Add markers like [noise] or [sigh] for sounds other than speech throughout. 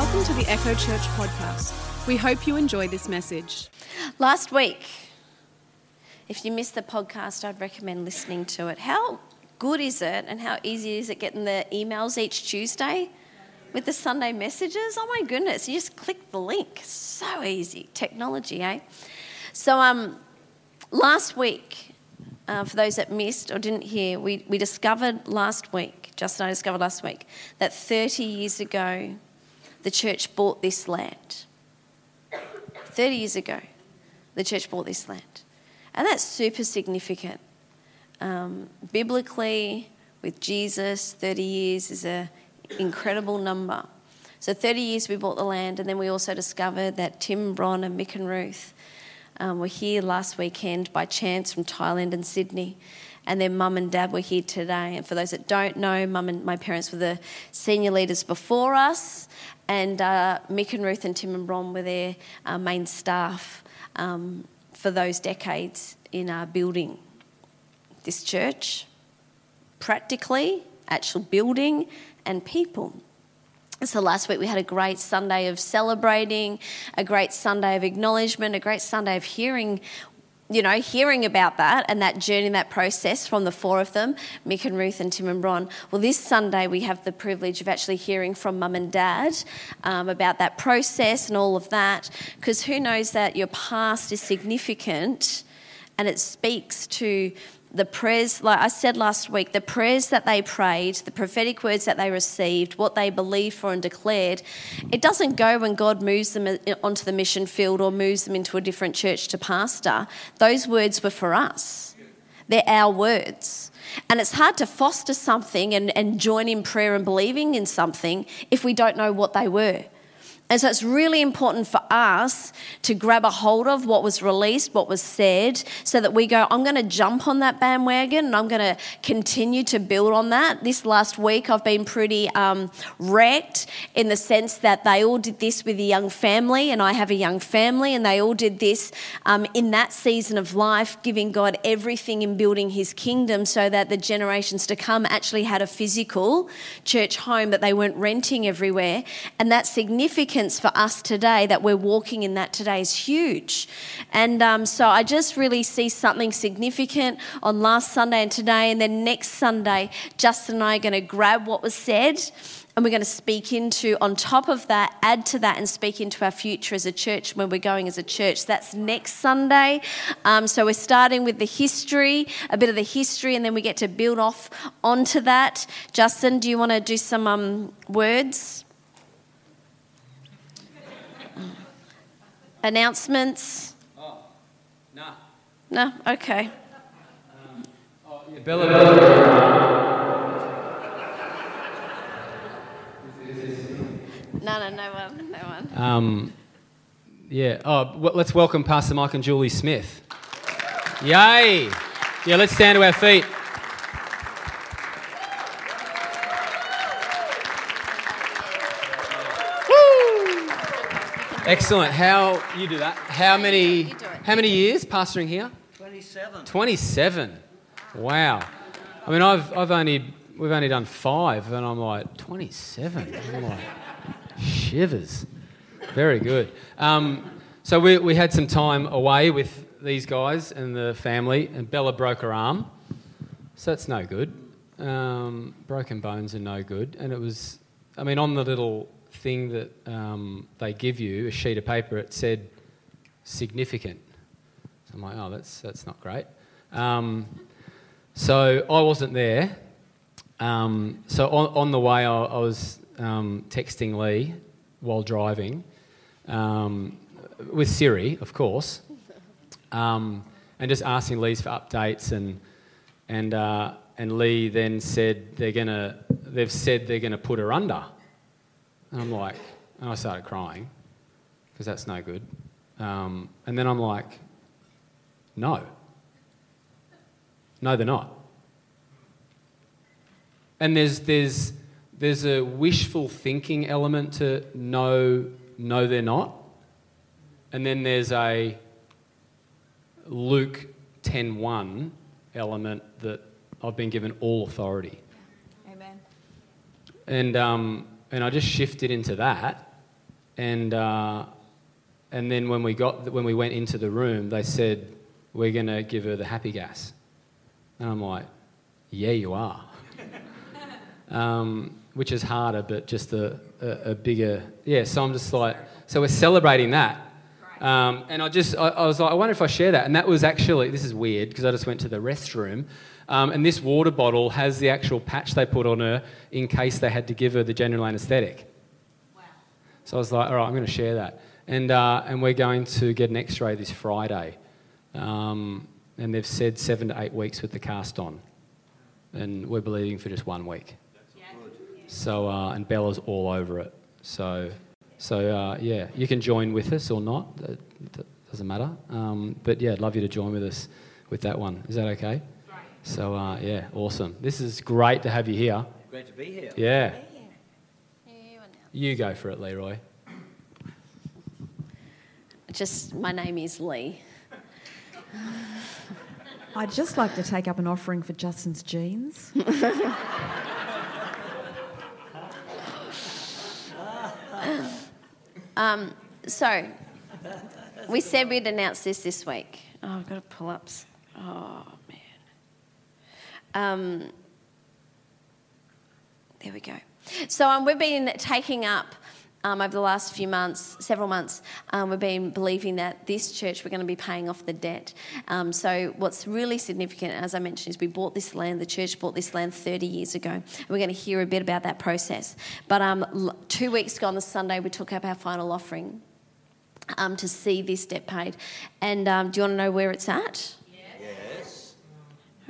Welcome to the Echo Church podcast. We hope you enjoy this message. Last week, if you missed the podcast, I'd recommend listening to it. How good is it and how easy is it getting the emails each Tuesday with the Sunday messages? Oh my goodness, you just click the link. So easy. Technology, eh? So, um, last week, uh, for those that missed or didn't hear, we, we discovered last week, Justin and I discovered last week, that 30 years ago, the church bought this land. 30 years ago, the church bought this land. And that's super significant. Um, biblically, with Jesus, 30 years is an incredible number. So 30 years we bought the land, and then we also discovered that Tim, Bron, and Mick and Ruth um, were here last weekend by chance from Thailand and Sydney. And their mum and dad were here today. And for those that don't know, mum and my parents were the senior leaders before us, and uh, Mick and Ruth and Tim and Bron were their uh, main staff um, for those decades in uh, building this church, practically, actual building, and people. So last week we had a great Sunday of celebrating, a great Sunday of acknowledgement, a great Sunday of hearing you know, hearing about that and that journey, that process from the four of them, Mick and Ruth and Tim and Bron. Well, this Sunday we have the privilege of actually hearing from mum and dad um, about that process and all of that, because who knows that your past is significant and it speaks to the prayers, like I said last week, the prayers that they prayed, the prophetic words that they received, what they believed for and declared, it doesn't go when God moves them onto the mission field or moves them into a different church to pastor. Those words were for us, they're our words. And it's hard to foster something and, and join in prayer and believing in something if we don't know what they were. And so it's really important for us to grab a hold of what was released, what was said, so that we go, I'm going to jump on that bandwagon and I'm going to continue to build on that. This last week, I've been pretty um, wrecked in the sense that they all did this with a young family, and I have a young family, and they all did this um, in that season of life, giving God everything in building his kingdom so that the generations to come actually had a physical church home that they weren't renting everywhere. And that's significant significance for us today that we're walking in that today is huge. And um, so I just really see something significant on last Sunday and today. And then next Sunday, Justin and I are going to grab what was said and we're going to speak into, on top of that, add to that and speak into our future as a church when we're going as a church. That's next Sunday. Um, so we're starting with the history, a bit of the history, and then we get to build off onto that. Justin, do you want to do some um, words? Announcements? Oh, nah. No? Okay. Um, oh, yeah, Bella, Bella. No, no, no one, no one. Um, yeah. Oh, well, let's welcome Pastor Mike and Julie Smith. Yay! Yeah, let's stand to our feet. Excellent. How you do that? How many? How many years pastoring here? Twenty-seven. Twenty-seven. Wow. I mean, I've I've only we've only done five, and I'm like twenty-seven. I'm like shivers. Very good. Um, so we we had some time away with these guys and the family, and Bella broke her arm, so that's no good. Um, broken bones are no good, and it was. I mean, on the little thing that um, they give you, a sheet of paper, it said significant. So I'm like, oh, that's, that's not great. Um, so I wasn't there. Um, so on, on, the way, I, I was um, texting Lee while driving um, with Siri, of course, um, and just asking Lee's for updates. And, and, uh, and Lee then said they're gonna, they've said they're going to put her under. And I'm like, and I started crying because that's no good. Um, and then I'm like, no. No, they're not. And there's, there's, there's a wishful thinking element to no, no, they're not. And then there's a Luke 10.1 element that I've been given all authority. Amen. And um, and I just shifted into that. and uh, and then when we got when we went into the room, they said we're going to give her the happy gas, and I'm like, yeah, you are. [laughs] um, which is harder, but just a, a, a, bigger yeah. So I'm just like, so we're celebrating that. Um, and I just, I, I, was like, I wonder if I share that. And that was actually, this is weird because I just went to the restroom. Um, and this water bottle has the actual patch they put on her in case they had to give her the general anaesthetic. Wow. So I was like, all right, I'm going to share that. And, uh, and we're going to get an x ray this Friday. Um, and they've said seven to eight weeks with the cast on. And we're believing for just one week. Yeah. So, uh, and Bella's all over it. So, so uh, yeah, you can join with us or not. It, doesn't matter. Um, but yeah, I'd love you to join with us with that one. Is that okay? So uh, yeah, awesome. This is great to have you here. Great to be here. Yeah. You go for it, Leroy. Just my name is Lee. [laughs] I'd just like to take up an offering for Justin's jeans. [laughs] um, so, we said we'd announce this this week. Oh, I've got to pull ups. Oh, man. Um, there we go. So, um, we've been taking up um, over the last few months, several months, um, we've been believing that this church we're going to be paying off the debt. Um, so, what's really significant, as I mentioned, is we bought this land, the church bought this land 30 years ago. And we're going to hear a bit about that process. But um, two weeks ago on the Sunday, we took up our final offering um, to see this debt paid. And um, do you want to know where it's at? Yes.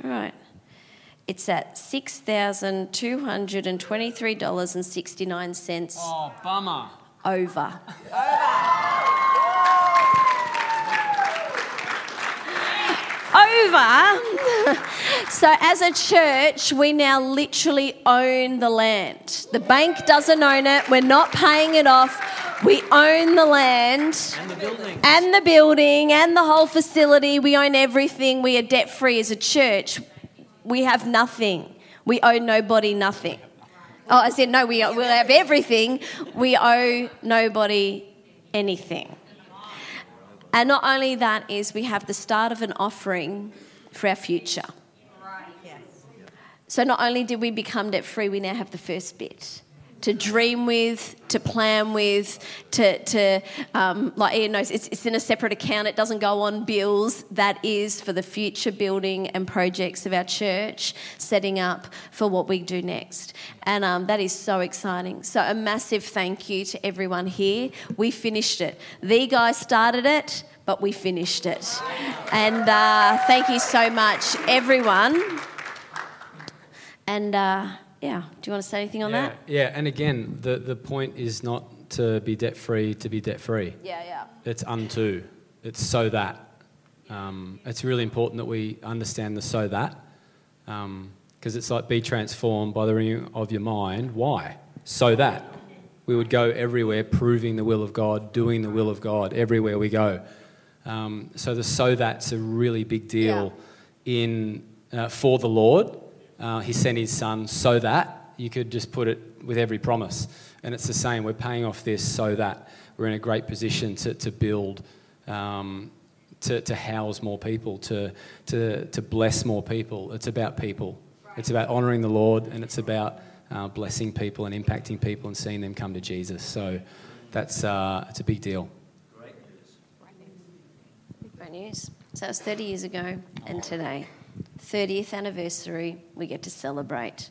All right. It's at $6,223.69. Oh, bummer. Over. Over. [laughs] so, as a church, we now literally own the land. The bank doesn't own it, we're not paying it off. We own the land and the building and the building and the whole facility. We own everything. We are debt free as a church we have nothing. We owe nobody nothing. Oh, I said, no, we, we have everything. We owe nobody anything. And not only that is we have the start of an offering for our future. So not only did we become debt free, we now have the first bit to dream with, to plan with, to, to um, like Ian knows, it's, it's in a separate account. It doesn't go on bills. That is for the future building and projects of our church, setting up for what we do next. And um, that is so exciting. So, a massive thank you to everyone here. We finished it. The guys started it, but we finished it. And uh, thank you so much, everyone. And uh, yeah, do you want to say anything on yeah, that? Yeah, and again, the, the point is not to be debt free to be debt free. Yeah, yeah. It's unto, it's so that. Um, it's really important that we understand the so that, because um, it's like be transformed by the renewing of your mind. Why? So that we would go everywhere proving the will of God, doing the will of God everywhere we go. Um, so the so that's a really big deal yeah. in uh, for the Lord uh, he sent his son so that you could just put it with every promise. And it's the same. We're paying off this so that we're in a great position to, to build, um, to, to house more people, to, to, to bless more people. It's about people. It's about honouring the Lord and it's about uh, blessing people and impacting people and seeing them come to Jesus. So that's uh, it's a big deal. Great news. Great news. So it was 30 years ago and today. 30th anniversary we get to celebrate.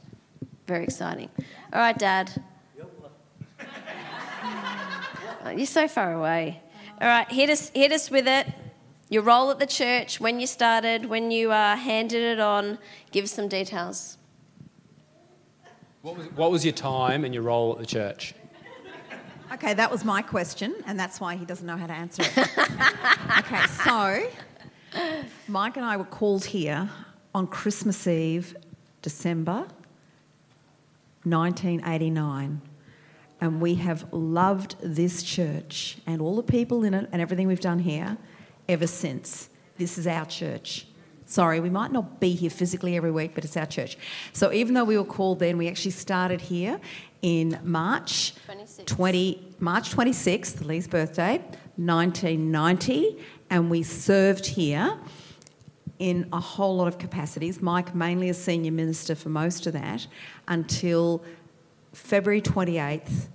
Very exciting. All right, Dad. Oh, [laughs] you're so far away. All right, hit us, hit us with it. Your role at the church, when you started, when you uh, handed it on. Give us some details. What was, what was your time and your role at the church? Okay, that was my question, and that's why he doesn't know how to answer it. [laughs] okay, so Mike and I were called here on Christmas Eve, December 1989. And we have loved this church and all the people in it and everything we've done here ever since. This is our church. Sorry, we might not be here physically every week, but it's our church. So even though we were called then, we actually started here in March 26th. 20, March 26th, Lee's birthday, 1990, and we served here in a whole lot of capacities. Mike mainly as senior minister for most of that until February 28th,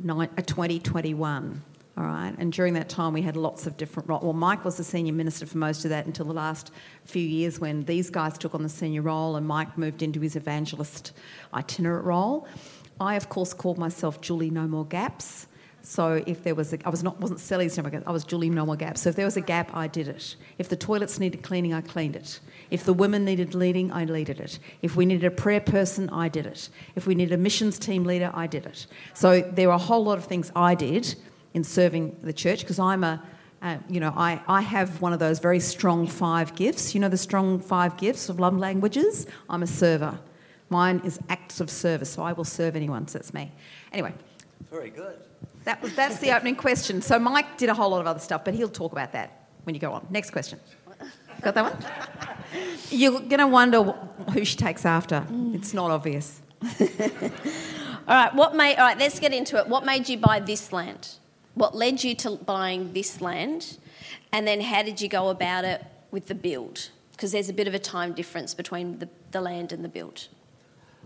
ni- uh, 2021. All right, and during that time we had lots of different roles. Well, Mike was the senior minister for most of that until the last few years when these guys took on the senior role and Mike moved into his evangelist itinerant role. I, of course, called myself Julie No More Gaps. So if there was a, I was not wasn't Sally's number, I was Julie No More Gaps. So if there was a gap, I did it. If the toilets needed cleaning, I cleaned it. If the women needed leading, I leaded it. If we needed a prayer person, I did it. If we needed a missions team leader, I did it. So there were a whole lot of things I did in serving the church because I'm a, uh, you know, I, I have one of those very strong five gifts. You know the strong five gifts of love languages? I'm a server. Mine is acts of service, so I will serve anyone. So that's me. Anyway, Very good. That was that's the opening question. So Mike did a whole lot of other stuff, but he'll talk about that when you go on. Next question. Got that one? You're going to wonder who she takes after. It's not obvious. [laughs] All right, what made, all right, let's get into it. What made you buy this land? What led you to buying this land? And then how did you go about it with the build? Because there's a bit of a time difference between the, the land and the build.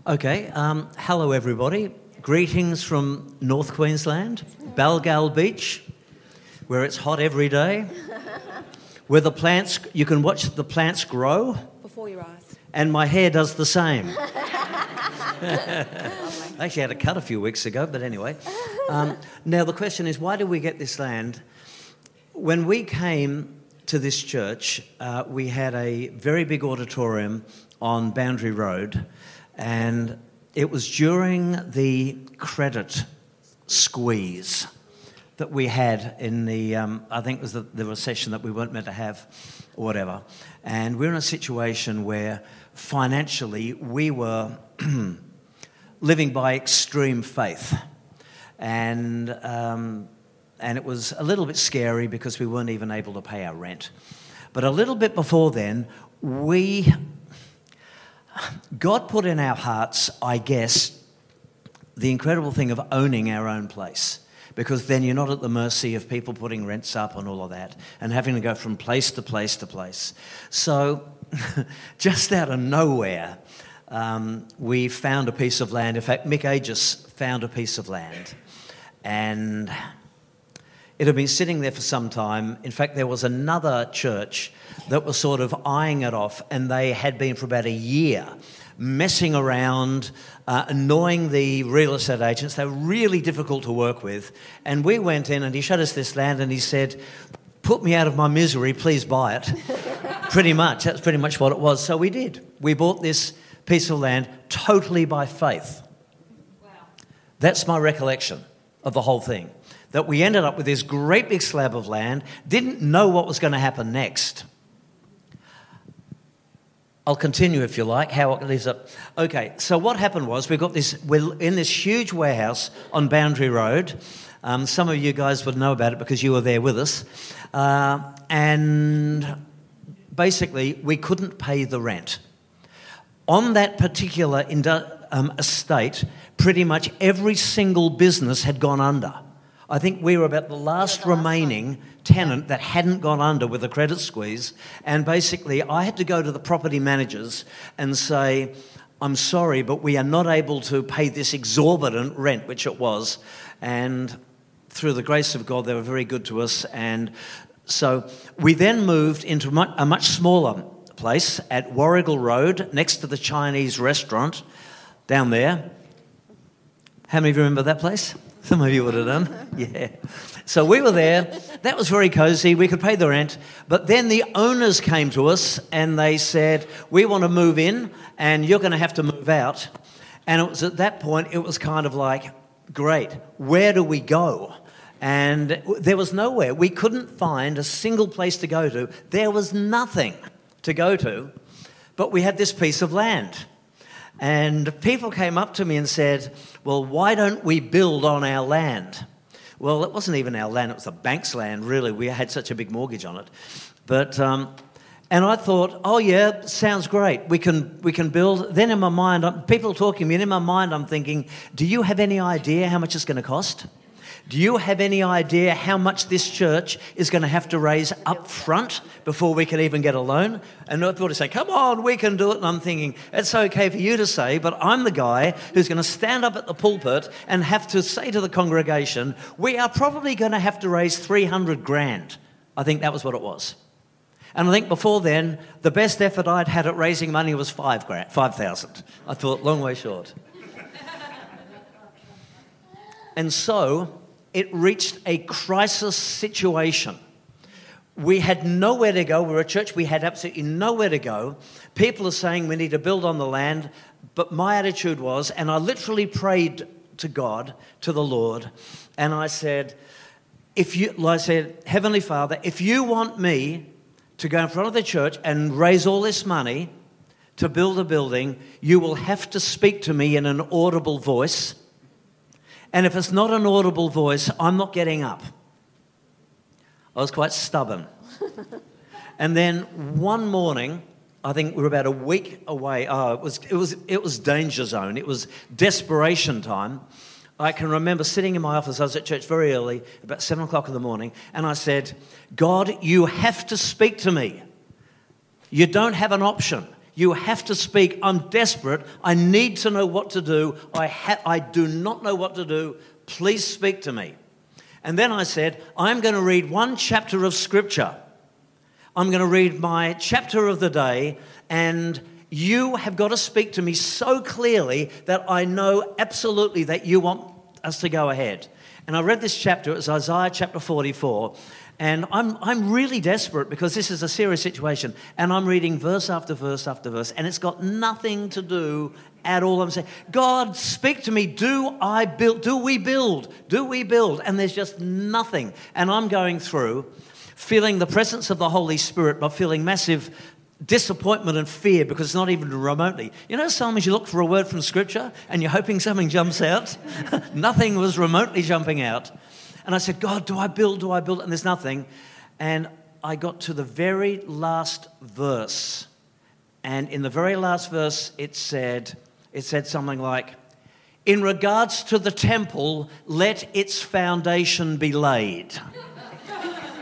Okay, um, hello everybody. Greetings from North Queensland, Balgal Beach, where it's hot every day, where the plants, you can watch the plants grow, Before your eyes. and my hair does the same. [laughs] I actually had a cut a few weeks ago, but anyway. Um, now, the question is why did we get this land? When we came to this church, uh, we had a very big auditorium on Boundary Road, and it was during the credit squeeze that we had in the, um, I think it was the, the recession that we weren't meant to have, or whatever. And we're in a situation where financially we were [clears throat] living by extreme faith. And, um, and it was a little bit scary because we weren't even able to pay our rent. But a little bit before then, we, God put in our hearts, I guess, the incredible thing of owning our own place. Because then you're not at the mercy of people putting rents up and all of that and having to go from place to place to place. So, [laughs] just out of nowhere, um, we found a piece of land. In fact, Mick Aegis found a piece of land. And it had been sitting there for some time. In fact, there was another church that were sort of eyeing it off, and they had been for about a year messing around, uh, annoying the real estate agents. They were really difficult to work with. And we went in, and he showed us this land, and he said, Put me out of my misery, please buy it. [laughs] pretty much. That's pretty much what it was. So we did. We bought this piece of land totally by faith. Wow. That's my recollection of the whole thing. That we ended up with this great big slab of land, didn't know what was going to happen next. I'll continue if you like, how it leaves up. Okay, so what happened was we got this, we're in this huge warehouse on Boundary Road. Um, some of you guys would know about it because you were there with us. Uh, and basically, we couldn't pay the rent. On that particular indu- um, estate, pretty much every single business had gone under. I think we were about the last remaining tenant that hadn't gone under with a credit squeeze. And basically, I had to go to the property managers and say, I'm sorry, but we are not able to pay this exorbitant rent, which it was. And through the grace of God, they were very good to us. And so we then moved into a much smaller place at Warrigal Road, next to the Chinese restaurant down there. How many of you remember that place? [laughs] Some of you would have done. [laughs] Yeah. So we were there. That was very cozy. We could pay the rent. But then the owners came to us and they said, We want to move in and you're going to have to move out. And it was at that point, it was kind of like, Great, where do we go? And there was nowhere. We couldn't find a single place to go to. There was nothing to go to, but we had this piece of land. And people came up to me and said, Well, why don't we build on our land? Well, it wasn't even our land, it was the bank's land, really. We had such a big mortgage on it. But um, And I thought, oh yeah, sounds great. We can we can build. Then in my mind, people talking to me, and in my mind, I'm thinking, do you have any idea how much it's going to cost? Do you have any idea how much this church is going to have to raise up front before we can even get a loan? And people say, come on, we can do it. And I'm thinking, it's okay for you to say, but I'm the guy who's going to stand up at the pulpit and have to say to the congregation, we are probably going to have to raise 300 grand. I think that was what it was. And I think before then, the best effort I'd had at raising money was five grand, 5,000. I thought, long way short. [laughs] and so it reached a crisis situation. We had nowhere to go. We were a church, we had absolutely nowhere to go. People are saying we need to build on the land, but my attitude was, and I literally prayed to God, to the Lord, and I said, if you, I said, Heavenly Father, if you want me to go in front of the church and raise all this money to build a building, you will have to speak to me in an audible voice. And if it's not an audible voice, I'm not getting up. I was quite stubborn. [laughs] and then one morning, I think we were about a week away. Oh, it was, it was, it was danger zone. It was desperation time. I can remember sitting in my office, I was at church very early, about seven o'clock in the morning, and I said, God, you have to speak to me. You don't have an option. You have to speak. I'm desperate. I need to know what to do. I, ha- I do not know what to do. Please speak to me. And then I said, I'm going to read one chapter of scripture. I'm going to read my chapter of the day, and you have got to speak to me so clearly that I know absolutely that you want us to go ahead. And I read this chapter, it's Isaiah chapter 44. And I'm, I'm really desperate because this is a serious situation. And I'm reading verse after verse after verse, and it's got nothing to do at all. I'm saying, God, speak to me. Do I build? Do we build? Do we build? And there's just nothing. And I'm going through feeling the presence of the Holy Spirit, but feeling massive disappointment and fear because it's not even remotely. You know, sometimes you look for a word from Scripture and you're hoping something jumps out. [laughs] nothing was remotely jumping out. And I said, God, do I build? Do I build? And there's nothing. And I got to the very last verse. And in the very last verse, it said, it said something like, in regards to the temple, let its foundation be laid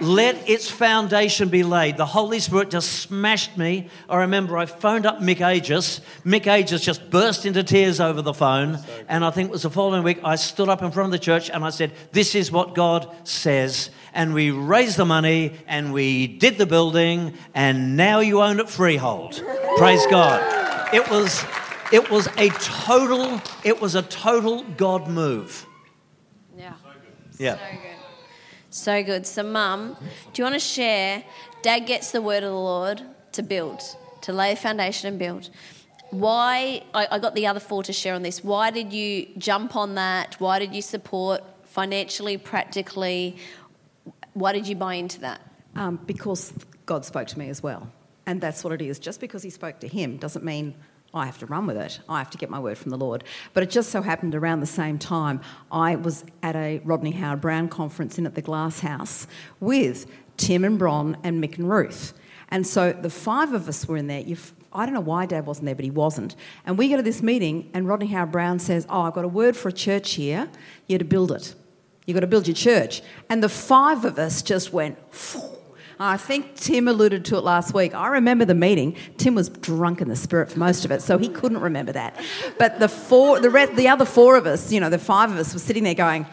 let its foundation be laid. The Holy Spirit just smashed me. I remember I phoned up Mick Aegis. Mick Aegis just burst into tears over the phone. So and I think it was the following week, I stood up in front of the church and I said, This is what God says. And we raised the money and we did the building, and now you own it freehold. Praise God. It was, it was a total, it was a total God move. Yeah. Yeah. So so good. So, Mum, do you want to share? Dad gets the word of the Lord to build, to lay a foundation and build. Why? I, I got the other four to share on this. Why did you jump on that? Why did you support financially, practically? Why did you buy into that? Um, because God spoke to me as well. And that's what it is. Just because He spoke to him doesn't mean I have to run with it. I have to get my word from the Lord. But it just so happened around the same time, I was at a Rodney Howard-Browne conference in at the Glass House with Tim and Bron and Mick and Ruth. And so the five of us were in there. You've, I don't know why Dad wasn't there, but he wasn't. And we go to this meeting, and Rodney Howard-Browne says, Oh, I've got a word for a church here. You're to build it. You've got to build your church. And the five of us just went, Phew I think Tim alluded to it last week. I remember the meeting. Tim was drunk in the spirit for most of it, so he couldn't remember that. But the four, the, rest, the other four of us, you know, the five of us were sitting there going,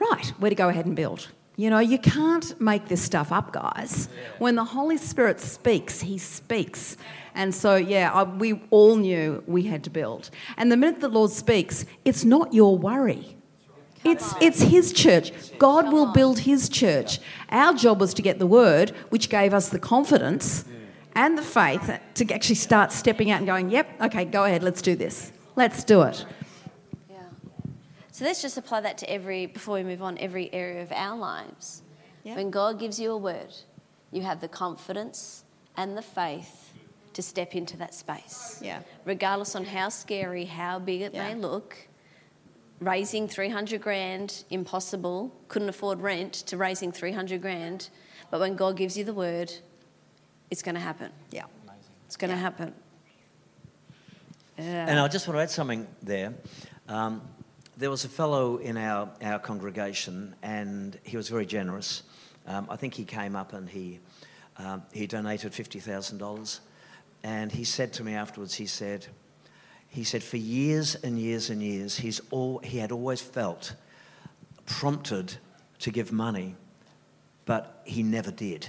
right, where to go ahead and build. You know, you can't make this stuff up, guys. When the Holy Spirit speaks, He speaks. And so, yeah, I, we all knew we had to build. And the minute the Lord speaks, it's not your worry. It's, it's his church. God will build his church. Our job was to get the word, which gave us the confidence and the faith to actually start stepping out and going, yep, okay, go ahead, let's do this. Let's do it. Yeah. So let's just apply that to every, before we move on, every area of our lives. Yeah. When God gives you a word, you have the confidence and the faith to step into that space. Yeah. Regardless on how scary, how big it yeah. may look, raising 300 grand impossible, couldn't afford rent to raising 300 grand. But when God gives you the word, it's going to happen. Yeah. It's going to happen. Yeah. And I just want to add something there. Um, there was a fellow in our, our congregation, and he was very generous. Um, I think he came up and he, um, he donated $50,000. And he said to me afterwards, he said, he said, for years and years and years, he's all, he had always felt prompted to give money, but he never did.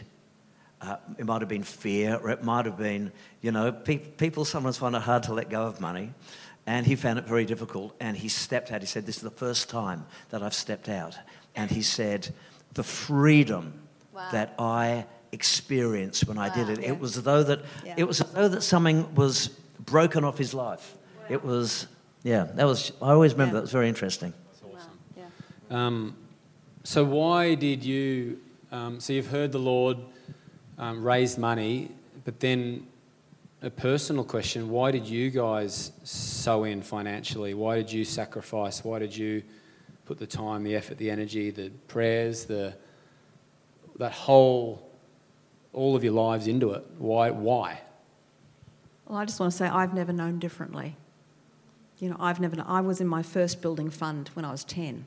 Uh, it might have been fear, or it might have been, you know, pe- people sometimes find it hard to let go of money. And he found it very difficult. And he stepped out. He said, This is the first time that I've stepped out. And he said, The freedom Wow. that I experienced when I did Wow. it, it was as though that, Yeah. it was as though that something was broken off his life. It was, yeah, that was, I always remember Yeah. that was very interesting. Wow. Yeah. Um, so why did you? Um, so you've heard the Lord um, raise money, but then a personal question: Why did you guys sow in financially? Why did you sacrifice? Why did you put the time, the effort, the energy, the prayers, the that whole all of your lives into it? Why? Why? Well, I just want to say I've never known differently. You know, I've never. I was in my first building fund when I was ten.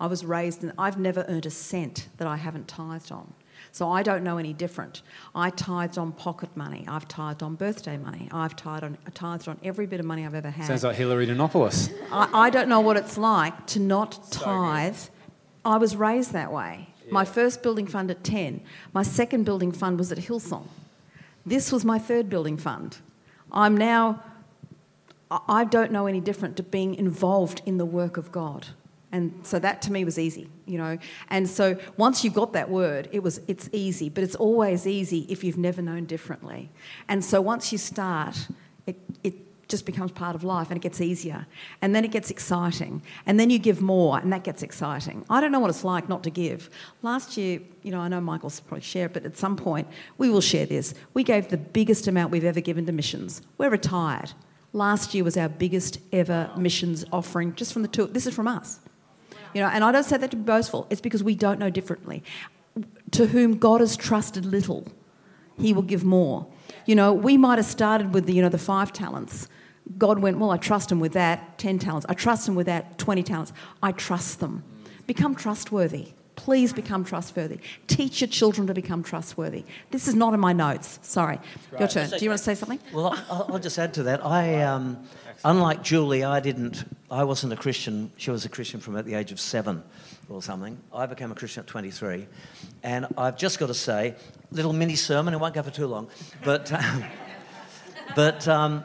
I was raised, and I've never earned a cent that I haven't tithed on. So I don't know any different. I tithed on pocket money. I've tithed on birthday money. I've tithed on, tithed on every bit of money I've ever had. Sounds like Hillary Denopoulos. I, I don't know what it's like to not tithe. I was raised that way. My first building fund at 10. My second building fund was at Hillsong. This was my third building fund. I'm now, I don't know any different to being involved in the work of God. And so that to me was easy, you know. And so once you got that word, it was it's easy, but it's always easy if you've never known differently. And so once you start, it, it just becomes part of life and it gets easier. And then it gets exciting. And then you give more and that gets exciting. I don't know what it's like not to give. Last year, you know, I know Michael's probably share but at some point we will share this. We gave the biggest amount we've ever given to missions. We're retired. Last year was our biggest ever missions offering just from the two. This is from us. You know, and I don't say that to be boastful. It's because we don't know differently. To whom God has trusted little, He will give more. You know, we might have started with the, you know, the five talents. God went, well, I trust Him with that. Ten talents. I trust Him with that. Twenty talents. I trust them. Become trustworthy. Please become trustworthy. Teach your children to become trustworthy. This is not in my notes. Sorry. Your turn. Do you want to say something? Well, I'll, I'll just add to that. I, um, unlike Julie, I didn't. I wasn't a Christian. She was a Christian from at the age of seven or something. I became a Christian at 23, and I've just got to say, little mini sermon. It won't go for too long, but [laughs] um, but um,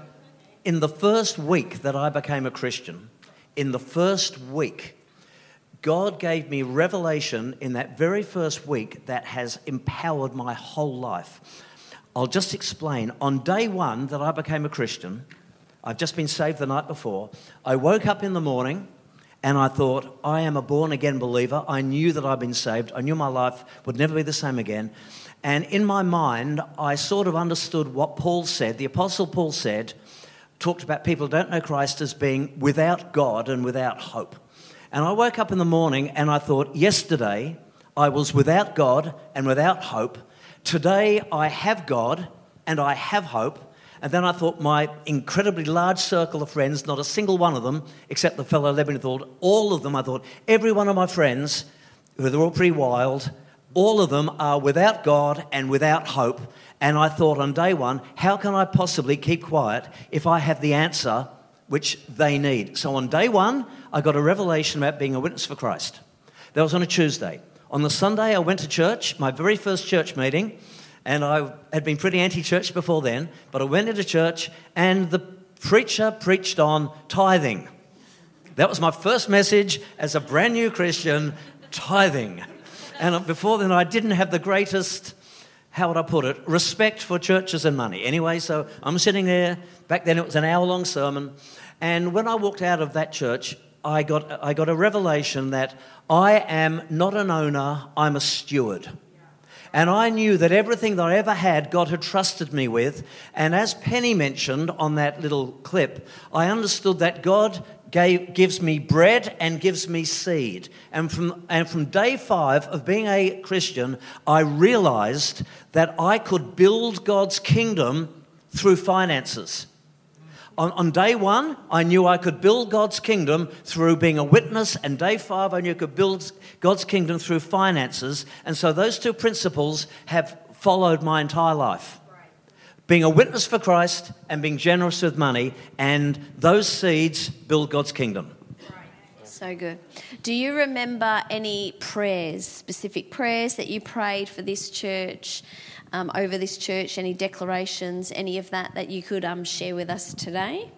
in the first week that I became a Christian, in the first week, God gave me revelation in that very first week that has empowered my whole life. I'll just explain. On day one that I became a Christian, I've just been saved the night before, I woke up in the morning and I thought, I am a born again believer. I knew that I'd been saved. I knew my life would never be the same again. And in my mind, I sort of understood what Paul said. The Apostle Paul said, talked about people who don't know Christ as being without God and without hope. And I woke up in the morning and I thought, yesterday I was without God and without hope. Today I have God and I have hope. And then I thought, my incredibly large circle of friends, not a single one of them, except the fellow me, thought, all of them, I thought, every one of my friends, who they're all pretty wild, all of them are without God and without hope. And I thought on day one, how can I possibly keep quiet if I have the answer which they need? So on day one, I got a revelation about being a witness for Christ. That was on a Tuesday. On the Sunday, I went to church, my very first church meeting, and I had been pretty anti church before then, but I went into church and the preacher preached on tithing. That was my first message as a brand new Christian tithing. And before then, I didn't have the greatest, how would I put it, respect for churches and money. Anyway, so I'm sitting there. Back then, it was an hour long sermon. And when I walked out of that church, I got, I got a revelation that I am not an owner, I'm a steward. And I knew that everything that I ever had, God had trusted me with. And as Penny mentioned on that little clip, I understood that God gave, gives me bread and gives me seed. And from, and from day five of being a Christian, I realized that I could build God's kingdom through finances. On, on, day one, I knew I could build God's kingdom through being a witness, and day five, I knew I could build God's kingdom through finances. And so those two principles have followed my entire life being a witness for Christ and being generous with money, and those seeds build God's kingdom. So good. Do you remember any prayers, specific prayers that you prayed for this church, um, over this church, any declarations, any of that that you could um, share with us today?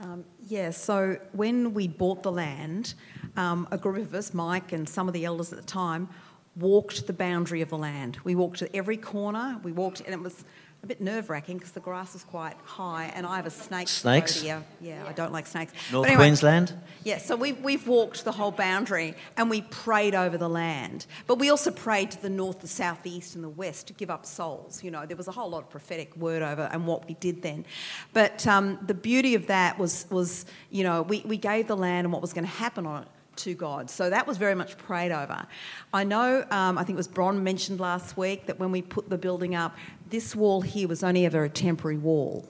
Um, yeah, so when we bought the land, um, a group of us, Mike and some of the elders at the time, walked the boundary of the land. We walked to every corner, we walked, and it was a bit nerve wracking because the grass is quite high and I have a snake snakes. phobia. Yeah, I don't like snakes. North anyway, Queensland? Yeah, so we've, we've walked the whole boundary and we prayed over the land. But we also prayed to the north, the south, the east, and the west to give up souls. You know, there was a whole lot of prophetic word over and what we did then. But um, the beauty of that was, was, you know, we, we gave the land and what was going to happen on it to God. So that was very much prayed over. I know, um, I think it was Bron mentioned last week that when we put the building up, this wall here was only ever a temporary wall.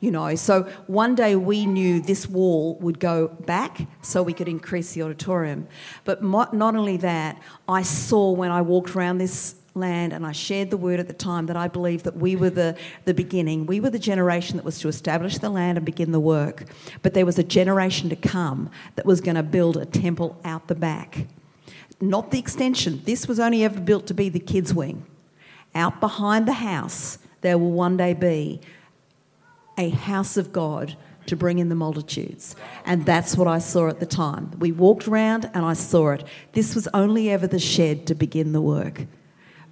You know, so one day we knew this wall would go back so we could increase the auditorium. But not only that, I saw when I walked around this land and I shared the word at the time that I believe that we were the, the beginning. We were the generation that was to establish the land and begin the work. But there was a generation to come that was going to build a temple out the back. Not the extension. This was only ever built to be the kids' wing out behind the house, there will one day be a house of God to bring in the multitudes. And that's what I saw at the time. We walked around and I saw it. This was only ever the shed to begin the work.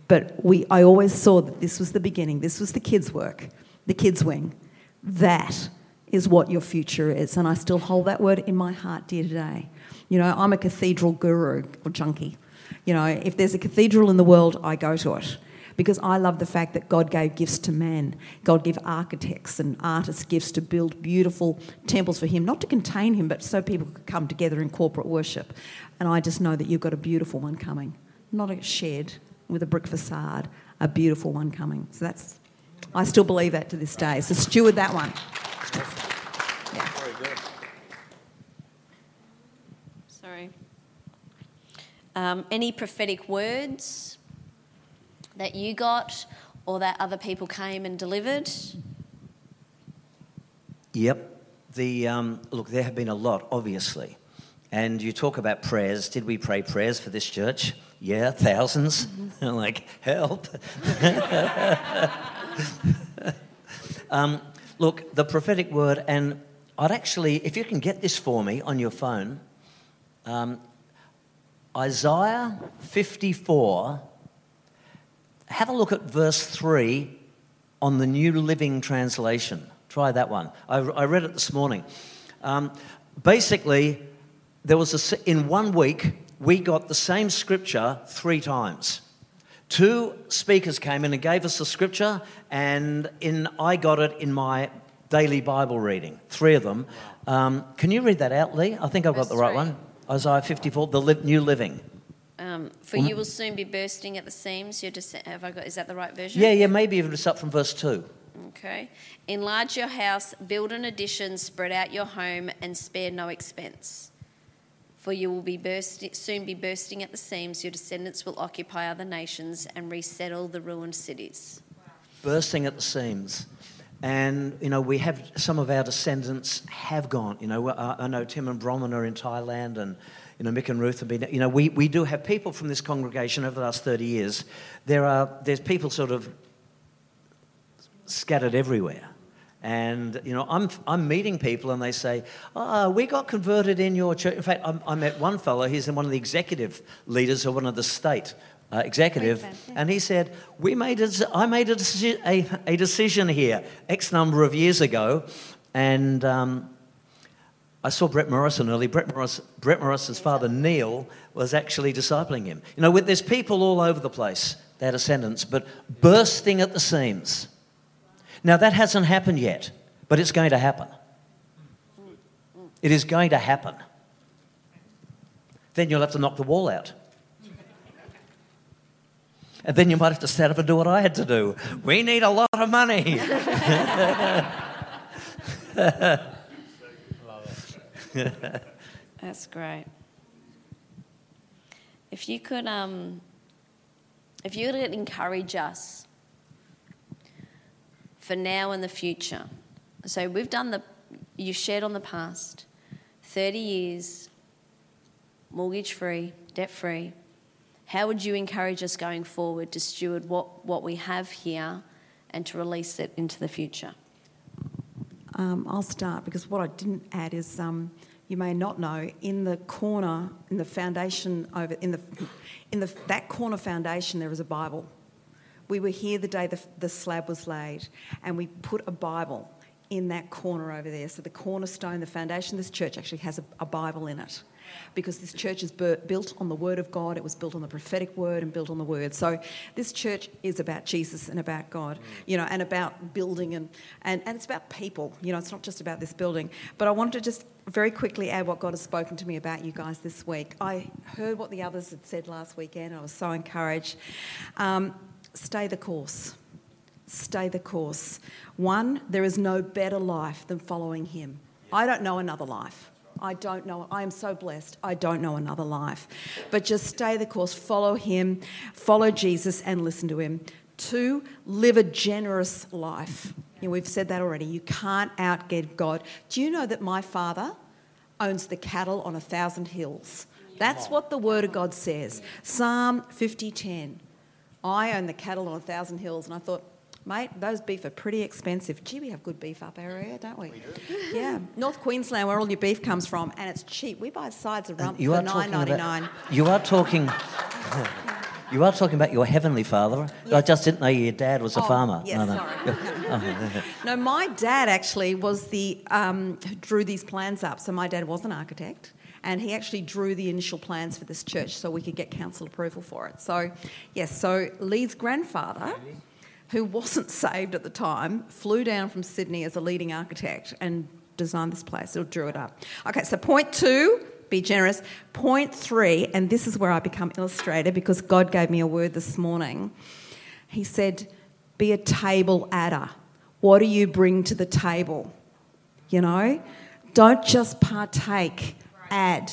But we, I always saw that this was the beginning. This was the kids' work, the kids' wing. That is what your future is. And I still hold that word in my heart dear today. You know, I'm a cathedral guru or junkie. You know, if there's a cathedral in the world, I go to it because I love the fact that God gave gifts to man. God gave architects and artists gifts to build beautiful temples for Him, not to contain Him, but so people could come together in corporate worship. And I just know that you've got a beautiful one coming, not a shed with a brick facade, a beautiful one coming. So that's, I still believe that to this day. So steward that one. Yeah. Sorry. Um, any prophetic words that you got or that other people came and delivered? Yep. The, um, look, there have been a lot, obviously. And you talk about prayers. Did we pray prayers for this church? Yeah, 1000s mm-hmm. [laughs] like, help. [laughs] um, look, the prophetic word, and I'd actually, if you can get this for me on your phone, um, Isaiah 54 have a look at verse 3 on the New Living Translation. Try that one. I, I read it this morning. Um, basically, there was a, in one week, we got the same scripture three times. Two speakers came in and gave us the scripture, and in, I got it in my daily Bible reading, three of them. Um, can you read that out, Lee? I think I've got the right one. Isaiah 54, the New Living. Um, for you will soon be bursting at the seams. You're just, have I got, is that the right version? Yeah, yeah, maybe even just up from verse 2. Okay. Enlarge your house, build an addition, spread out your home, and spare no expense. For you will be bursting, soon be bursting at the seams. Your descendants will occupy other nations and resettle the ruined cities. Bursting at the seams. And, you know, we have some of our descendants have gone. You know, uh, I know Tim and Bromman are in Thailand and you know, Mick and Ruth have been, you know, we, we do have people from this congregation over the last 30 years. There are, there's people sort of scattered everywhere. And, you know, I'm, I'm meeting people and they say, oh, we got converted in your church. In fact, I, I met one fellow, he's one of the executive leaders of one of the state uh, executive, and he said, "We made a, I made a, a, a, decision here X number of years ago, and um, I saw Brett Morrison early. Brett, Morris, Brett Morrison's father, Neil, was actually discipling him. You know, with, there's people all over the place, their descendants, but bursting at the seams. Now, that hasn't happened yet, but it's going to happen. It is going to happen. Then you'll have to knock the wall out. And then you might have to stand up and do what I had to do. We need a lot of money. [laughs] That's great. If you could, um, if you could encourage us for now and the future. So we've done the, you shared on the past, 30 years, mortgage free, debt free. How would you encourage us going forward to steward what, what we have here and to release it into the future? Um, I'll start because what I didn't add is um, you may not know in the corner in the foundation over in the in the that corner foundation there is a Bible. We were here the day the, the slab was laid, and we put a Bible in that corner over there. So the cornerstone, the foundation of this church actually has a, a Bible in it because this church is built on the Word of God. It was built on the prophetic word and built on the Word. So this church is about Jesus and about God, you know, and about building and, and, and it's about people. You know, it's not just about this building. But I wanted to just very quickly add what God has spoken to me about you guys this week. I heard what the others had said last weekend. I was so encouraged. Um, stay the course. Stay the course. One, there is no better life than following Him. I don't know another life. I don't know. I am so blessed. I don't know another life. But just stay the course, follow Him, follow Jesus, and listen to Him. Two, live a generous life. You know, we've said that already. You can't outgive God. Do you know that my father owns the cattle on a thousand hills? That's what the Word of God says. Psalm 50:10. I own the cattle on a thousand hills, and I thought, Mate, those beef are pretty expensive. Gee, we have good beef up our area, don't we? we do. [laughs] Yeah, North Queensland, where all your beef comes from, and it's cheap. We buy sides of rump for nine ninety nine. You are talking. [laughs] You are talking about your heavenly father. Yes. I just didn't know your dad was a oh, farmer. Yes, no, no. sorry. [laughs] no, my dad actually was the um, drew these plans up. So my dad was an architect, and he actually drew the initial plans for this church so we could get council approval for it. So, yes. So Lee's grandfather who wasn't [laughs] saved at the time, flew down from Sydney as a leading architect and designed this place or drew it up. Okay, so point two, be generous. Point three, and this is where I become illustrator because God gave me a word this morning. He said, be a table adder. What do you bring to the table? You know, don't just partake, add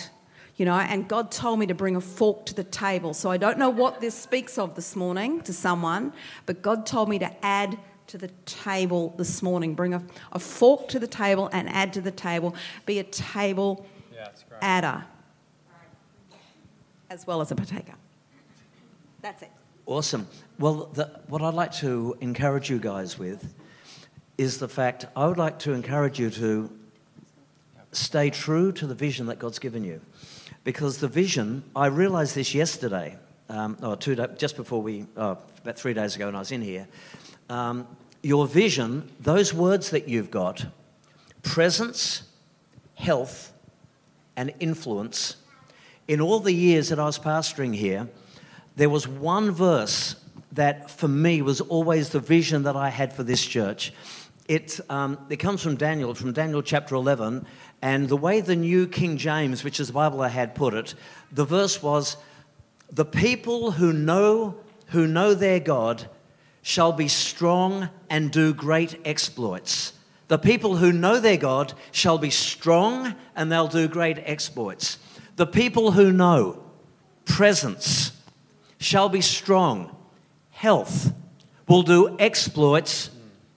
you know, and God told me to bring a fork to the table. So I don't know what this speaks of this morning to someone, but God told me to add to the table this morning. Bring a, a fork to the table and add to the table. Be a table yeah, adder as well as a partaker. That's it. Awesome. Well, the, what I'd like to encourage you guys with is the fact I would like to encourage you to stay true to the vision that God's given you because the vision, I realized this yesterday, um, or two just before we, oh, about three days ago when I was in here. Um, your vision, those words that you've got, presence, health, and influence, in all the years that I was pastoring here, there was one verse that for me was always the vision that I had for this church. It, um, it comes from Daniel, from Daniel chapter 11, and the way the New King James, which is the Bible I had, put it, the verse was, "The people who know who know their God shall be strong and do great exploits." The people who know their God shall be strong and they'll do great exploits. The people who know presence shall be strong. Health will do exploits,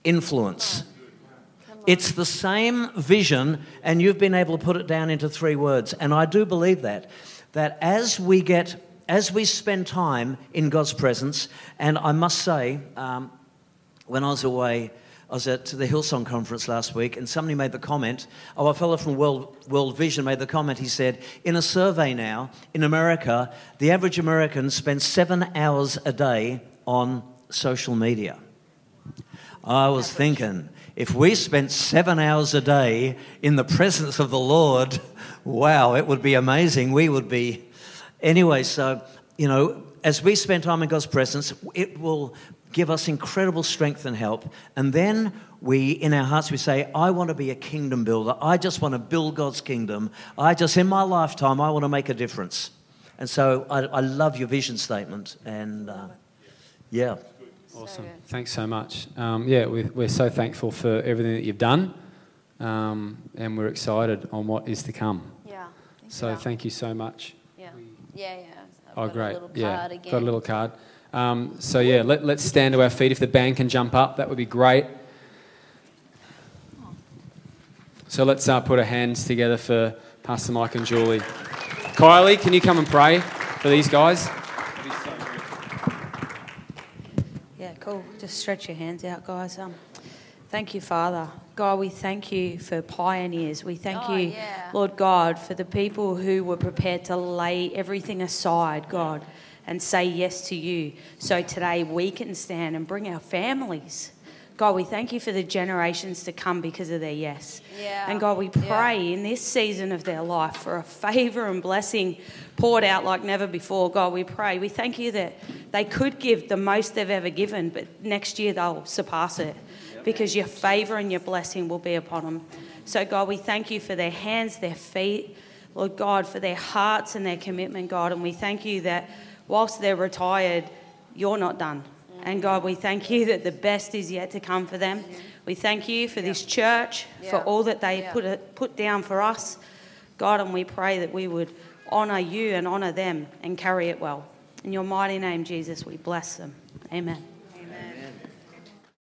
influence. It's the same vision, and you've been able to put it down into three words. And I do believe that, that as we get, as we spend time in God's presence, and I must say, um, when I was away, I was at the Hillsong conference last week, and somebody made the comment. Oh, a fellow from World, World Vision made the comment. He said, In a survey now, in America, the average American spends seven hours a day on social media. I was thinking, if we spent seven hours a day in the presence of the Lord, wow, it would be amazing. We would be. Anyway, so, you know, as we spend time in God's presence, it will give us incredible strength and help. And then we, in our hearts, we say, I want to be a kingdom builder. I just want to build God's kingdom. I just, in my lifetime, I want to make a difference. And so I, I love your vision statement. And uh, yeah. Awesome. Thanks so much. Um, yeah, we're, we're so thankful for everything that you've done, um, and we're excited on what is to come. Yeah. So yeah. thank you so much. Yeah. Yeah, yeah. I've Oh, got great. A little yeah, again. got a little card. Um, so yeah, let, let's stand to our feet. If the band can jump up, that would be great. So let's uh, put our hands together for Pastor Mike and Julie. Kylie, can you come and pray for these guys? Yeah, cool. Just stretch your hands out, guys. Um, thank you, Father. God, we thank you for pioneers. We thank Oh, you, yeah. Lord God, for the people who were prepared to lay everything aside, God, and say yes to you. So today we can stand and bring our families. God, we thank you for the generations to come because of their yes. Yeah. And God, we Yeah. pray in this season of their life for a favor and blessing poured out like never before. God, we pray. We thank you that they could give the most they've ever given, but next year they'll surpass it because your favor and your blessing will be upon them. So, God, we thank you for their hands, their feet, Lord God, for their hearts and their commitment, God. And we thank you that whilst they're retired, you're not done. And God, we thank you that the best is yet to come for them. We thank you for this church, for all that they Yeah. put, put down for us. God, and we pray that we would honour you and honour them and carry it well. In your mighty name, Jesus, we bless them. Amen.